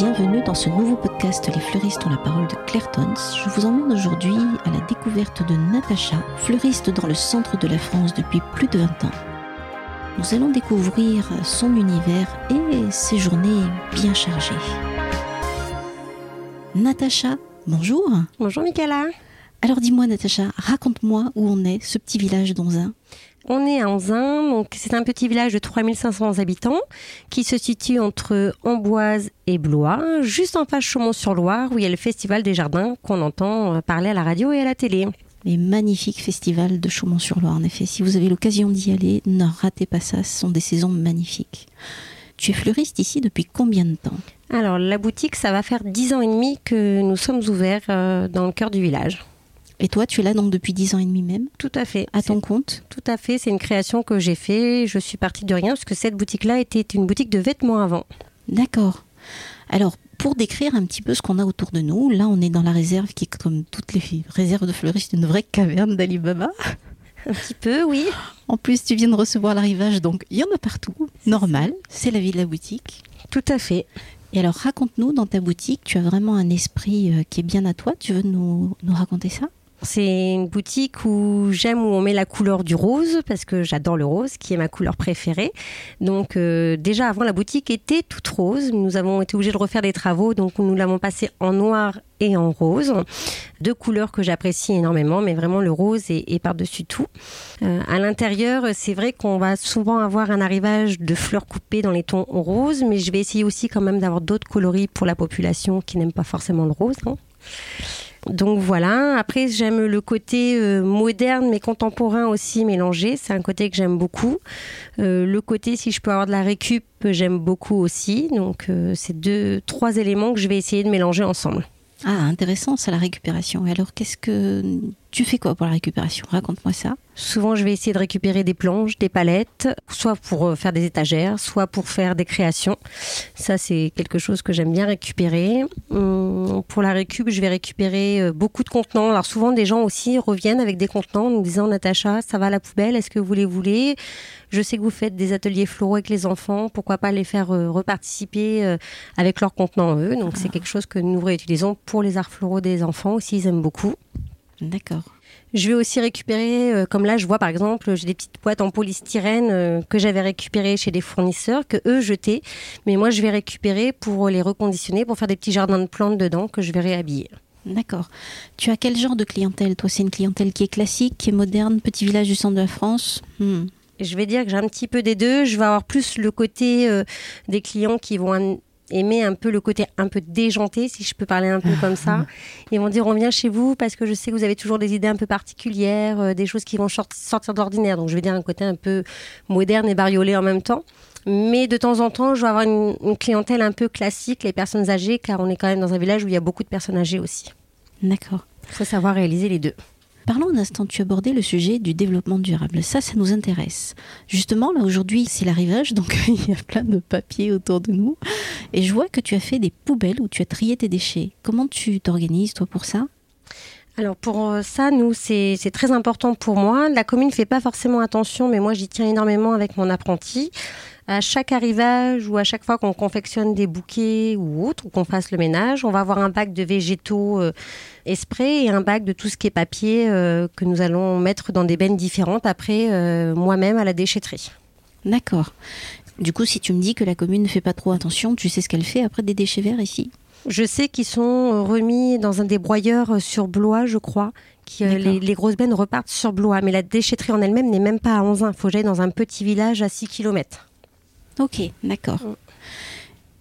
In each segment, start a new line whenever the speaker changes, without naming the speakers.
bienvenue dans ce nouveau podcast Les fleuristes ont la parole de Claire Tons. Je vous emmène aujourd'hui à la découverte de Natacha, fleuriste dans le centre de la France depuis plus de 20 ans. Nous allons découvrir son univers et ses journées bien chargées. Natacha, bonjour.
Bonjour Michaela.
Alors dis-moi Natacha, raconte-moi où on est, ce petit village d'Onzin.
On est à Anzin, donc c'est un petit village de 3500 habitants qui se situe entre Amboise et Blois, juste en face Chaumont-sur-Loire où il y a le festival des jardins qu'on entend euh, parler à la radio et à la télé.
Les magnifiques festivals de Chaumont-sur-Loire, en effet. Si vous avez l'occasion d'y aller, ne ratez pas ça, ce sont des saisons magnifiques. Tu es fleuriste ici depuis combien de temps?
Alors la boutique, ça va faire 10 ans et demi que nous sommes ouverts euh, dans le cœur du village.
Et toi, tu es là donc depuis 10 ans et demi même
Tout à fait.
À ton compte
Tout à fait. C'est une création que j'ai fait. Je suis partie de rien parce que cette boutique-là était une boutique de vêtements avant.
D'accord. Alors, pour décrire un petit peu ce qu'on a autour de nous, là, on est dans la réserve qui est comme toutes les réserves de fleuristes, une vraie caverne d'Alibaba.
Un petit peu, oui.
En plus, tu viens de recevoir l'arrivage, donc il y en a partout. Normal, c'est la vie de la boutique.
Tout à fait.
Et alors, raconte-nous, dans ta boutique, tu as vraiment un esprit euh, qui est bien à toi. Tu veux nous, nous raconter ça?
C'est une boutique où j'aime où on met la couleur du rose parce que j'adore le rose, qui est ma couleur préférée. Donc euh, déjà avant la boutique était toute rose. Nous avons été obligés de refaire des travaux, donc nous l'avons passée en noir et en rose, deux couleurs que j'apprécie énormément, mais vraiment le rose est, par-dessus tout. Euh, à l'intérieur, c'est vrai qu'on va souvent avoir un arrivage de fleurs coupées dans les tons roses, mais je vais essayer aussi quand même d'avoir d'autres coloris pour la population qui n'aime pas forcément le rose. Hein. Donc voilà, après j'aime le côté euh, moderne mais contemporain aussi mélangé, c'est un côté que j'aime beaucoup. Euh, le côté si je peux avoir de la récup, j'aime beaucoup aussi. Donc euh, c'est deux, trois éléments que je vais essayer de mélanger ensemble.
Ah, intéressant, ça la récupération. Et alors qu'est-ce que tu fais quoi pour la récupération? Raconte-moi ça.
Souvent, je vais essayer de récupérer des planches, des palettes, soit pour euh, faire des étagères, soit pour faire des créations. Ça, c'est quelque chose que j'aime bien récupérer. Hum, pour la récup, je vais récupérer euh, beaucoup de contenants. Alors souvent, des gens aussi reviennent avec des contenants nous disant Natacha, ça va à la poubelle, est-ce que vous les voulez? Je sais que vous faites des ateliers floraux avec les enfants, pourquoi pas les faire euh, reparticiper avec leurs contenants eux? Donc c'est ah. quelque chose que nous réutilisons pour les arts floraux des enfants aussi, ils aiment beaucoup.
D'accord.
Je vais aussi récupérer, euh, comme là, je vois par exemple, j'ai des petites boîtes en polystyrène euh, que j'avais récupérées chez des fournisseurs, que eux jetaient. Mais moi, je vais récupérer pour les reconditionner, pour faire des petits jardins de plantes dedans que je vais réhabiller.
D'accord. Tu as quel genre de clientèle Toi, c'est une clientèle qui est classique, qui est moderne, petit village du centre de la France?
Hmm. Je vais dire que j'ai un petit peu des deux. Je vais avoir plus le côté euh, des clients qui vont aimer un peu le côté un peu déjanté, si je peux parler un peu comme ça. Ils vont dire on vient chez vous parce que je sais que vous avez toujours des idées un peu particulières, euh, des choses qui vont sortir de l'ordinaire. Donc je vais dire un côté un peu moderne et bariolé en même temps. Mais de temps en temps, je vais avoir une, une clientèle un peu classique, les personnes âgées, car on est quand même dans un village où il y a beaucoup de personnes âgées aussi.
D'accord.
Il faut savoir réaliser les deux.
Parlons un instant, tu abordais le sujet du développement durable. Ça, ça nous intéresse. Justement, là aujourd'hui, c'est l'arrivage, donc il y a plein de papiers autour de nous. Et je vois que tu as fait des poubelles où tu as trié tes déchets. Comment tu t'organises, toi, pour ça?
Alors pour euh, ça, nous, c'est très important pour moi. La commune ne fait pas forcément attention, mais moi, j'y tiens énormément avec mon apprenti à chaque arrivage ou à chaque fois qu'on confectionne des bouquets ou autre, ou qu'on fasse le ménage, on va avoir un bac de végétaux euh, et un bac de tout ce qui est papier euh, que nous allons mettre dans des bennes différentes après euh, moi-même à la déchetterie.
D'accord. Du coup, si tu me dis que la commune ne fait pas trop attention, tu sais ce qu'elle fait après des déchets verts ici?
Je sais qu'ils sont remis dans un débroyeur sur Blois, je crois. Qui, les, les, grosses bennes repartent sur Blois. Mais la déchetterie en elle-même n'est même pas à Anzin. Il faut que j'aille dans un petit village à 6 km.
Ok, d'accord.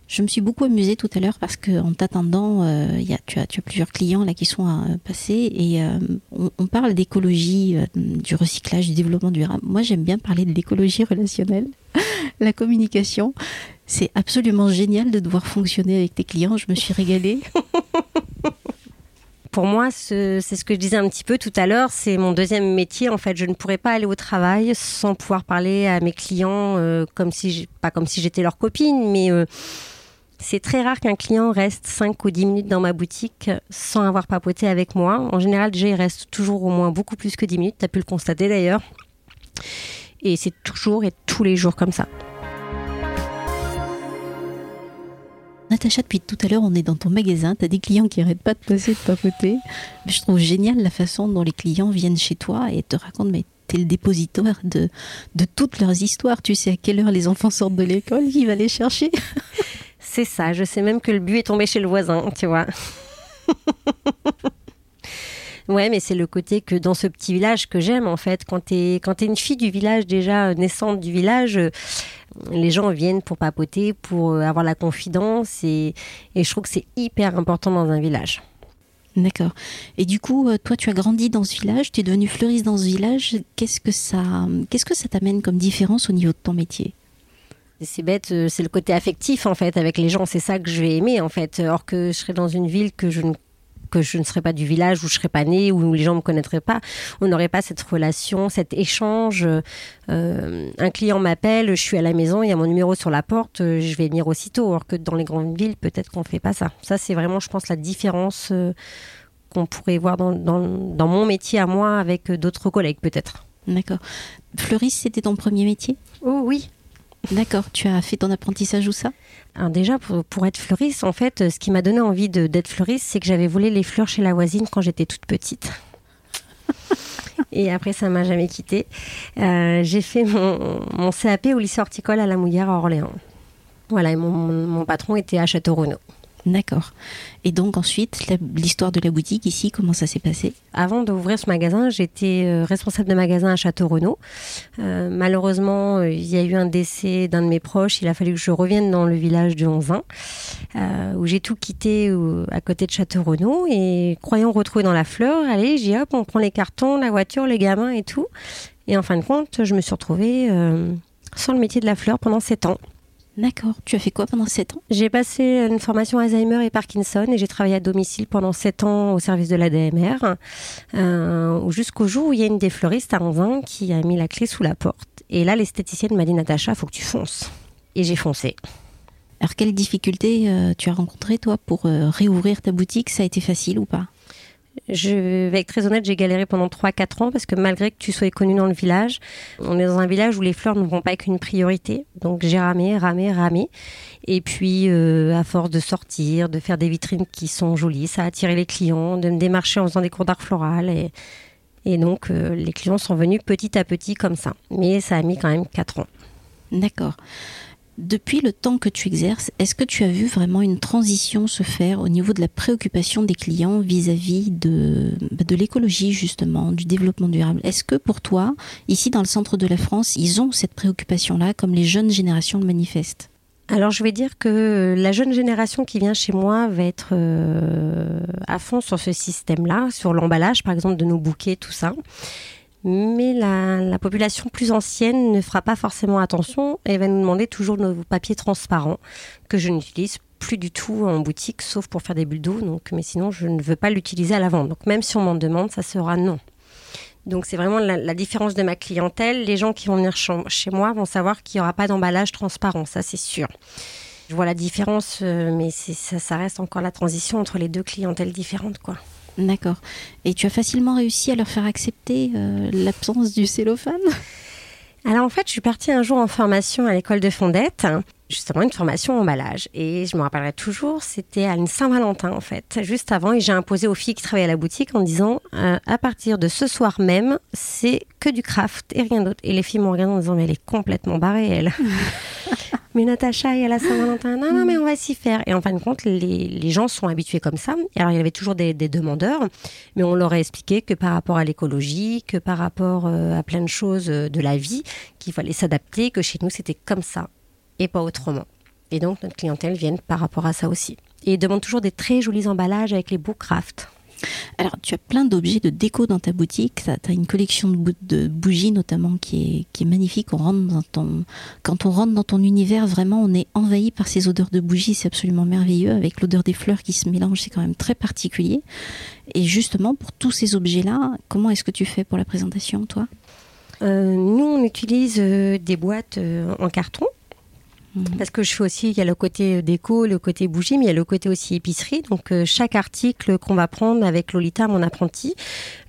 Je me suis beaucoup amusée tout à l'heure parce qu'en t'attendant, euh, tu, as, tu as plusieurs clients là qui sont euh, passés et euh, on, parle d'écologie, du recyclage, du développement durable. Moi, j'aime bien parler de l'écologie relationnelle, la communication. C'est absolument génial de devoir fonctionner avec tes clients. Je me suis régalée.
pour moi, c'est ce que je disais un petit peu tout à l'heure, c'est mon deuxième métier. En fait, je ne pourrais pas aller au travail sans pouvoir parler à mes clients euh, comme si, pas comme si j'étais leur copine, mais euh, c'est très rare qu'un client reste 5 ou 10 minutes dans ma boutique sans avoir papoté avec moi. En général, déjà, reste toujours au moins beaucoup plus que 10 minutes. Tu as pu le constater d'ailleurs. Et c'est toujours et tous les jours comme ça.
Natacha, depuis tout à l'heure, on est dans ton magasin, tu as des clients qui n'arrêtent pas de passer de papoter. Mais je trouve génial la façon dont les clients viennent chez toi et te racontent, mais tu es le dépositeur de, de toutes leurs histoires. Tu sais à quelle heure les enfants sortent de l'école, qui va les chercher.
C'est ça, je sais même que le but est tombé chez le voisin, tu vois. Ouais, mais c'est le côté que dans ce petit village que j'aime en fait. Quand t'es quand es une fille du village déjà naissante du village, euh, les gens viennent pour papoter, pour euh, avoir la confidence et, et je trouve que c'est hyper important dans un village.
D'accord. Et du coup, euh, toi, tu as grandi dans ce village, tu es devenue fleuriste dans ce village. Qu'est-ce que ça, qu'est-ce que ça t'amène comme différence au niveau de ton métier?
C'est bête, c'est le côté affectif en fait avec les gens, c'est ça que je vais aimer en fait. Or que je serais dans une ville que je ne que je ne serais pas du village où je serais pas née, où les gens me connaîtraient pas, on n'aurait pas cette relation, cet échange. Euh, un client m'appelle, je suis à la maison, il y a mon numéro sur la porte, euh, je vais venir aussitôt. Alors que dans les grandes villes, peut-être qu'on ne fait pas ça. Ça, c'est vraiment, je pense, la différence euh, qu'on pourrait voir dans, dans, mon métier à moi avec d'autres collègues, peut-être.
D'accord. Fleuriste, c'était ton premier métier?
Oh oui,
D'accord, tu as fait ton apprentissage où ça
Alors déjà, pour, être fleuriste, en fait, ce qui m'a donné envie d'être fleuriste, c'est que j'avais volé les fleurs chez la voisine quand j'étais toute petite. Et après, ça m'a jamais quitté. Euh, j'ai fait mon, CAP au lycée horticole à la Mouillère à Orléans. Voilà, et mon, mon patron était à Château-Renaud.
D'accord. Et donc ensuite, l'histoire de la boutique ici, comment ça s'est passé?
Avant d'ouvrir ce magasin, j'étais euh, responsable de magasin à Château-Renaud. Euh, malheureusement, euh, il y a eu un décès d'un de mes proches. Il a fallu que je revienne dans le village de Onzin, où j'ai tout quitté à côté de Château-Renaud. Et croyant retrouver dans la fleur, allez, j'y hop, on prend les cartons, la voiture, les gamins et tout. Et en fin de compte, je me suis retrouvée sans le métier de la fleur pendant sept ans.
D'accord. Tu as fait quoi pendant 7 ans?
J'ai passé une formation Alzheimer et Parkinson et j'ai travaillé à domicile pendant 7 ans au service de l'ADMR, euh, jusqu'au jour où il y a une des fleuristes à Anzin qui a mis la clé sous la porte. Et là, l'esthéticienne m'a dit Natacha, faut que tu fonces. Et j'ai foncé.
Alors, quelles difficultés euh, tu as rencontrées, toi, pour euh, réouvrir ta boutique? Ça a été facile ou pas?
Je vais être très honnête, j'ai galéré pendant 3-4 ans parce que malgré que tu sois connu dans le village, on est dans un village où les fleurs ne vont pas être une priorité. Donc j'ai ramé, ramé, ramé. Et puis, euh, à force de sortir, de faire des vitrines qui sont jolies, ça a attiré les clients, de me démarcher en faisant des cours d'art floral. Et, et donc, euh, les clients sont venus petit à petit comme ça. Mais ça a mis quand même 4 ans.
D'accord. Depuis le temps que tu exerces, est-ce que tu as vu vraiment une transition se faire au niveau de la préoccupation des clients vis-à-vis de, bah, de l'écologie justement, du développement durable? Est-ce que pour toi, ici dans le centre de la France, ils ont cette préoccupation-là comme les jeunes générations le manifestent?
Alors je vais dire que la jeune génération qui vient chez moi va être euh, à fond sur ce système-là, sur l'emballage par exemple de nos bouquets, tout ça mais la, population plus ancienne ne fera pas forcément attention et va nous demander toujours nos papiers transparents que je n'utilise plus du tout en boutique, sauf pour faire des bulles d'eau. Donc, mais sinon, je ne veux pas l'utiliser à la vente. Donc, même si on m'en demande, ça sera non. Donc, c'est vraiment la, différence de ma clientèle. Les gens qui vont venir chez moi vont savoir qu'il n'y aura pas d'emballage transparent, ça c'est sûr. Je vois la différence, euh, mais ça, ça reste encore la transition entre les deux clientèles différentes, quoi.
D'accord. Et tu as facilement réussi à leur faire accepter euh, l'absence du cellophane?
Alors en fait, je suis partie un jour en formation à l'école de Fondette, justement une formation emballage. Et je me rappellerai toujours, c'était à une Saint-Valentin en fait, juste avant. Et j'ai imposé aux filles qui travaillaient à la boutique en disant, euh, à partir de ce soir même, c'est que du craft et rien d'autre. Et les filles m'ont regardé en disant, mais elle est complètement barrée, elle. mais Natacha, y a la Saint-Valentin. Non, non, mais on va s'y faire. Et en fin de compte, les, gens sont habitués comme ça. Alors, il y avait toujours des, demandeurs, mais on leur a expliqué que par rapport à l'écologie, que par rapport euh, à plein de choses euh, de la vie, qu'il fallait s'adapter, que chez nous, c'était comme ça et pas autrement. Et donc, notre clientèle vient par rapport à ça aussi. Et ils demandent toujours des très jolis emballages avec les beaux crafts.
Alors, tu as plein d'objets de déco dans ta boutique. Tu as une collection de, bougies, notamment, qui est, magnifique. Rentre dans ton, quand on rentre dans ton univers, vraiment, on est envahi par ces odeurs de bougies. C'est absolument merveilleux. Avec l'odeur des fleurs qui se mélange, c'est quand même très particulier. Et justement, pour tous ces objets-là, comment est-ce que tu fais pour la présentation, toi?
Euh, Nous, on utilise euh, des boîtes euh, en carton. Parce que je fais aussi, il y a le côté déco, le côté bougie, mais il y a le côté aussi épicerie. Donc euh, chaque article qu'on va prendre avec Lolita, mon apprenti,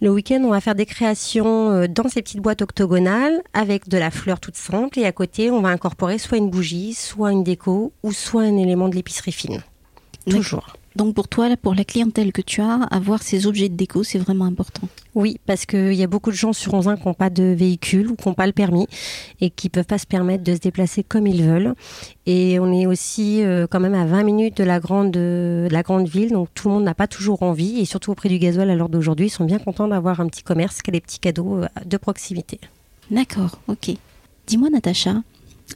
le week-end, on va faire des créations euh, dans ces petites boîtes octogonales avec de la fleur toute simple. Et à côté, on va incorporer soit une bougie, soit une déco, ou soit un élément de l'épicerie fine. toujours.
Donc pour toi, pour la clientèle que tu as, avoir ces objets de déco, c'est vraiment important.
Oui, parce qu'il y a beaucoup de gens sur Onzin qui n'ont pas de véhicule ou qui n'ont pas le permis et qui ne peuvent pas se permettre de se déplacer comme ils veulent. Et on est aussi euh, quand même à 20 minutes de la, grande, de la grande ville, donc tout le monde n'a pas toujours envie. Et surtout auprès du gasoil à l'heure d'aujourd'hui, ils sont bien contents d'avoir un petit commerce qui a des petits cadeaux euh, de proximité.
D'accord, ok. Dis-moi Natacha,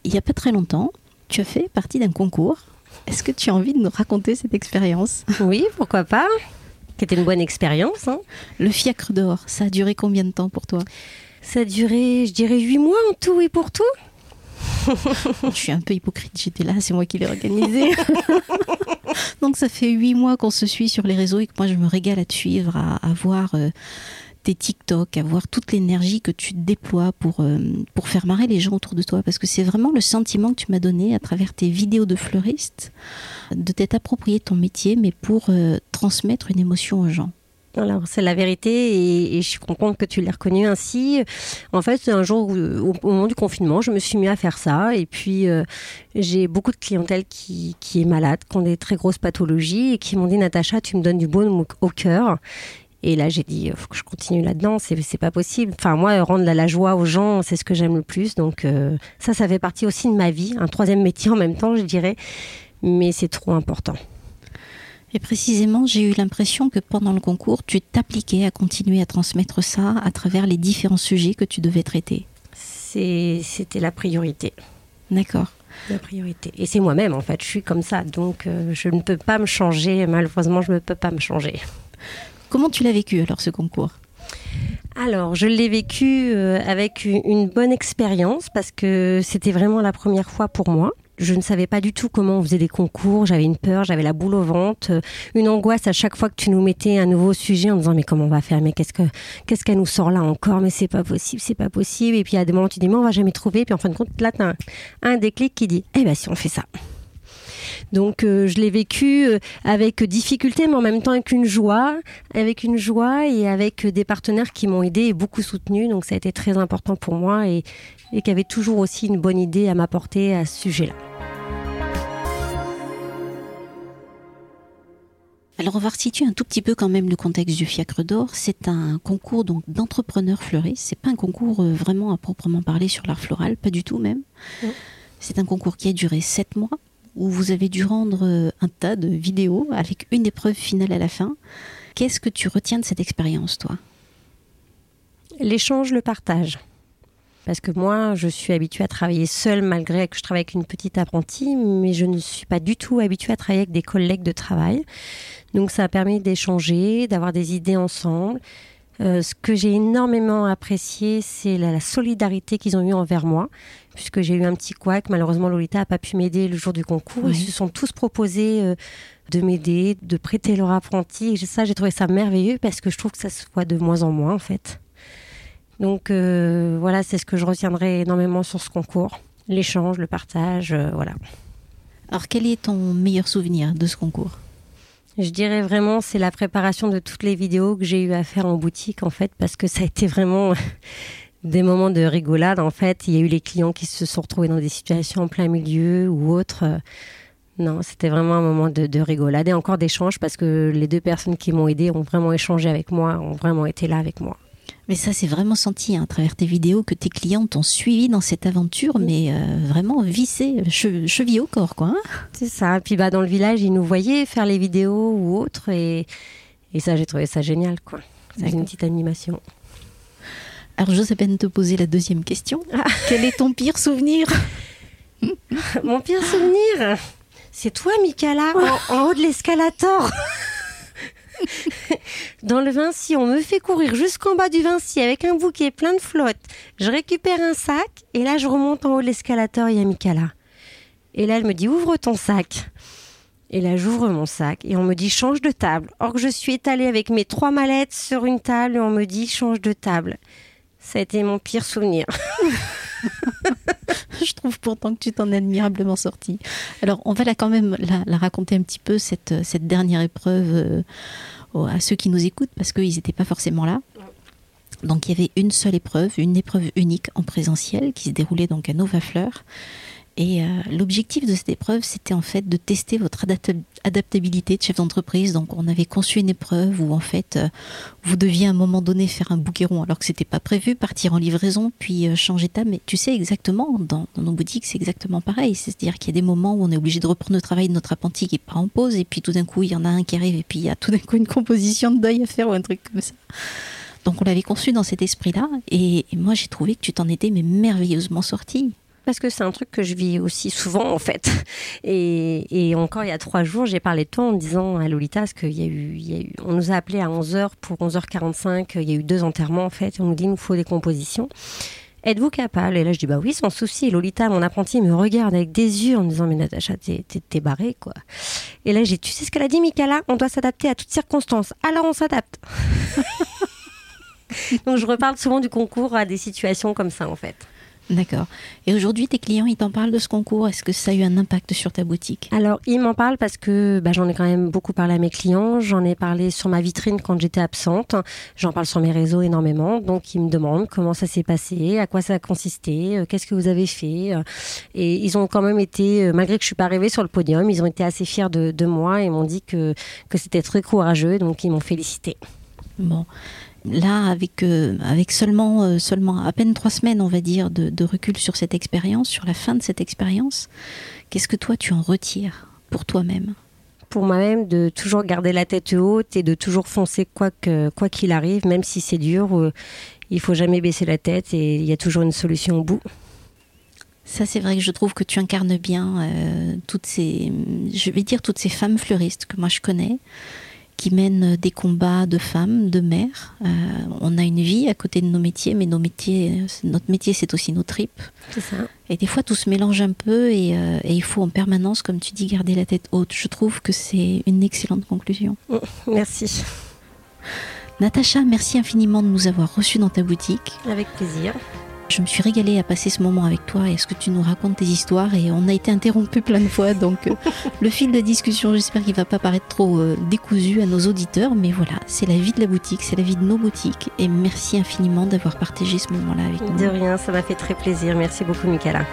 il n'y a pas très longtemps, tu as fait partie d'un concours est-ce que tu as envie de nous raconter cette expérience
Oui, pourquoi pas C'était une bonne expérience. Hein.
Le fiacre d'or, ça a duré combien de temps pour toi?
Ça a duré, je dirais, huit mois en tout et pour tout.
je suis un peu hypocrite, j'étais là, c'est moi qui l'ai organisé. Donc ça fait huit mois qu'on se suit sur les réseaux et que moi je me régale à te suivre, à, voir euh, tes TikTok, à voir toute l'énergie que tu déploies pour, euh, pour faire marrer les gens autour de toi. Parce que c'est vraiment le sentiment que tu m'as donné à travers tes vidéos de fleuriste, de t'être approprié ton métier, mais pour euh, transmettre une émotion aux gens.
Alors, c'est la vérité et, je suis contente que tu l'aies reconnu ainsi. En fait, un jour au, moment du confinement, je me suis mis à faire ça et puis euh, j'ai beaucoup de clientèle qui, qui, est malade, qui ont des très grosses pathologies et qui m'ont dit Natacha, tu me donnes du bon au cœur et là, j'ai dit, il faut que je continue là-dedans, c'est, c'est pas possible. Enfin, moi, rendre la, joie aux gens, c'est ce que j'aime le plus. Donc, euh, ça, ça fait partie aussi de ma vie. Un troisième métier en même temps, je dirais. Mais c'est trop important.
Et précisément, j'ai eu l'impression que pendant le concours, tu t'appliquais à continuer à transmettre ça à travers les différents sujets que tu devais traiter.
C'est, c'était la priorité.
D'accord.
La priorité. Et c'est moi-même, en fait. Je suis comme ça. Donc, euh, je ne peux pas me changer. Malheureusement, je ne peux pas me changer.
Comment tu l'as vécu alors ce concours?
Alors, je l'ai vécu euh, avec une bonne expérience parce que c'était vraiment la première fois pour moi. Je ne savais pas du tout comment on faisait des concours, j'avais une peur, j'avais la boule au ventre, euh, une angoisse à chaque fois que tu nous mettais un nouveau sujet en disant mais comment on va faire, mais qu'est-ce que qu'est-ce qu'elle nous sort là encore, mais c'est pas possible, c'est pas possible. Et puis à des moments tu dis mais on va jamais trouver, et puis en fin de compte là tu as un, un déclic qui dit eh ben si on fait ça. Donc euh, je l'ai vécu euh, avec difficulté, mais en même temps avec une joie, avec une joie et avec des partenaires qui m'ont aidé et beaucoup soutenu. Donc ça a été très important pour moi et, et qui avaient toujours aussi une bonne idée à m'apporter à ce sujet-là.
Alors on va resituer un tout petit peu quand même le contexte du Fiacre d'Or. C'est un concours donc d'entrepreneurs fleuristes. C'est pas un concours euh, vraiment à proprement parler sur l'art floral, pas du tout même. C'est un concours qui a duré sept mois où vous avez dû rendre euh, un tas de vidéos avec une épreuve finale à la fin. Qu'est-ce que tu retiens de cette expérience, toi?
L'échange, le partage. Parce que moi, je suis habituée à travailler seule malgré que je travaille avec une petite apprentie, mais je ne suis pas du tout habituée à travailler avec des collègues de travail. Donc ça a permis d'échanger, d'avoir des idées ensemble. Euh, ce que j'ai énormément apprécié, c'est la, solidarité qu'ils ont eue envers moi, puisque j'ai eu un petit couac. Malheureusement, Lolita n'a pas pu m'aider le jour du concours. Ils se sont tous proposés euh, de m'aider, de prêter leur apprenti. Et ça, j'ai trouvé ça merveilleux parce que je trouve que ça se voit de moins en moins, en fait. Donc euh, voilà, c'est ce que je retiendrai énormément sur ce concours. L'échange, le partage, voilà.
Alors, quel est ton meilleur souvenir de ce concours?
Je dirais vraiment c'est la préparation de toutes les vidéos que j'ai eu à faire en boutique en fait parce que ça a été vraiment des moments de rigolade en fait. Il y a eu les clients qui se sont retrouvés dans des situations en plein milieu ou autres. Non, c'était vraiment un moment de, de rigolade et encore d'échange parce que les deux personnes qui m'ont aidé ont vraiment échangé avec moi, ont vraiment été là avec moi.
Mais ça, c'est vraiment senti hein, à travers tes vidéos que tes clients t'ont suivi dans cette aventure, mais euh, vraiment vissé, cheville au corps, quoi. Hein.
c'est ça. Puis bah, dans le village, ils nous voyaient faire les vidéos ou autres, et, et ça, j'ai trouvé ça génial, quoi. C'est une petite animation.
Alors, j'ose à peine te poser la deuxième question. Ah. Quel est ton pire souvenir?
Mon pire souvenir? C'est toi, Mikala, en, en haut de l'escalator Dans le Vinci, on me fait courir jusqu'en bas du Vinci avec un bouquet plein de flotte. Je récupère un sac et là, je remonte en haut de l'escalator. Il y a Mikala. Et là, elle me dit Ouvre ton sac. Et là, j'ouvre mon sac et on me dit change de table. Or que je suis étalée avec mes trois mallettes sur une table et on me dit change de table. Ça a été mon pire souvenir.
je trouve pourtant que tu t'en es admirablement sortie. Alors, on va quand même la, raconter un petit peu, cette, cette dernière épreuve euh, à ceux qui nous écoutent, parce qu'ils n'étaient pas forcément là. Donc, il y avait une seule épreuve, une épreuve unique en présentiel qui se déroulait donc à Nova Fleur. Et euh, l'objectif de cette épreuve, c'était en fait de tester votre adaptabilité de chef d'entreprise. Donc, on avait conçu une épreuve où en fait, euh, vous deviez à un moment donné faire un bouquet rond alors que c'était pas prévu, partir en livraison, puis euh, changer d'état. Mais tu sais exactement, dans, nos boutiques, c'est exactement pareil. C'est-à-dire qu'il y a des moments où on est obligé de reprendre le travail de notre apprenti qui part en pause, et puis tout d'un coup, il y en a un qui arrive, et puis il y a tout d'un coup une composition de deuil à faire ou un truc comme ça. Donc, on l'avait conçu dans cet esprit-là, et, et moi, j'ai trouvé que tu t'en étais mais merveilleusement sorti
parce que c'est un truc que je vis aussi souvent en fait. Et, encore il y a trois jours, j'ai parlé de toi en disant à Lolita, qu'il y a eu, on nous a appelé à 11h pour 11h45, il y a eu deux enterrements en fait, on nous dit il nous faut des compositions. Êtes-vous capable? Et là je dis bah oui sans souci. Lolita, mon apprenti, me regarde avec des yeux en me disant mais Natacha, t'es barré quoi. Et là j'ai tu sais ce qu'elle a dit Michaela? On doit s'adapter à toutes circonstances. Alors on s'adapte. Donc je reparle souvent du concours à des situations comme ça en fait.
D'accord. Et aujourd'hui, tes clients, ils t'en parlent de ce concours? Est-ce que ça a eu un impact sur ta boutique?
Alors, ils m'en parlent parce que bah, j'en ai quand même beaucoup parlé à mes clients. J'en ai parlé sur ma vitrine quand j'étais absente. J'en parle sur mes réseaux énormément. Donc, ils me demandent comment ça s'est passé, à quoi ça a consisté, euh, qu'est-ce que vous avez fait. Euh. et ils ont quand même été, euh, malgré que je suis pas arrivée sur le podium, ils ont été assez fiers de, de moi et m'ont dit que, que c'était très courageux. Donc, ils m'ont félicité.
Bon là, avec, euh, avec seulement, euh, seulement à peine trois semaines, on va dire, de, recul sur cette expérience, sur la fin de cette expérience, qu'est-ce que toi tu en retires pour toi-même?
Pour moi-même de toujours garder la tête haute et de toujours foncer quoi qu'il quoi qu'il arrive, même si c'est dur. Euh, il faut jamais baisser la tête et il y a toujours une solution au bout.
Ça, c'est vrai que je trouve que tu incarnes bien toutes ces, je vais dire toutes ces femmes fleuristes que moi je connais, qui mènent des combats de femmes, de mères. Euh, on a une vie à côté de nos métiers, mais nos métiers, notre métier, c'est aussi nos tripes.
C'est ça.
Et des fois, tout se mélange un peu et, euh, et, il faut en permanence, comme tu dis, garder la tête haute. Je trouve que c'est une excellente conclusion.
Mm, merci.
Natacha, merci infiniment de nous avoir reçus dans ta boutique.
Avec plaisir.
Je me suis régalée à passer ce moment avec toi et à ce que tu nous racontes tes histoires. Et on a été interrompu plein de fois. Donc euh, le fil de discussion j'espère qu'il va pas paraître trop euh, décousu à nos auditeurs. Mais voilà c'est la vie de la boutique c'est la vie de nos boutiques. Et merci infiniment d'avoir partagé ce moment-là avec nous.
De rien ça m'a fait très plaisir. Merci beaucoup Michaela.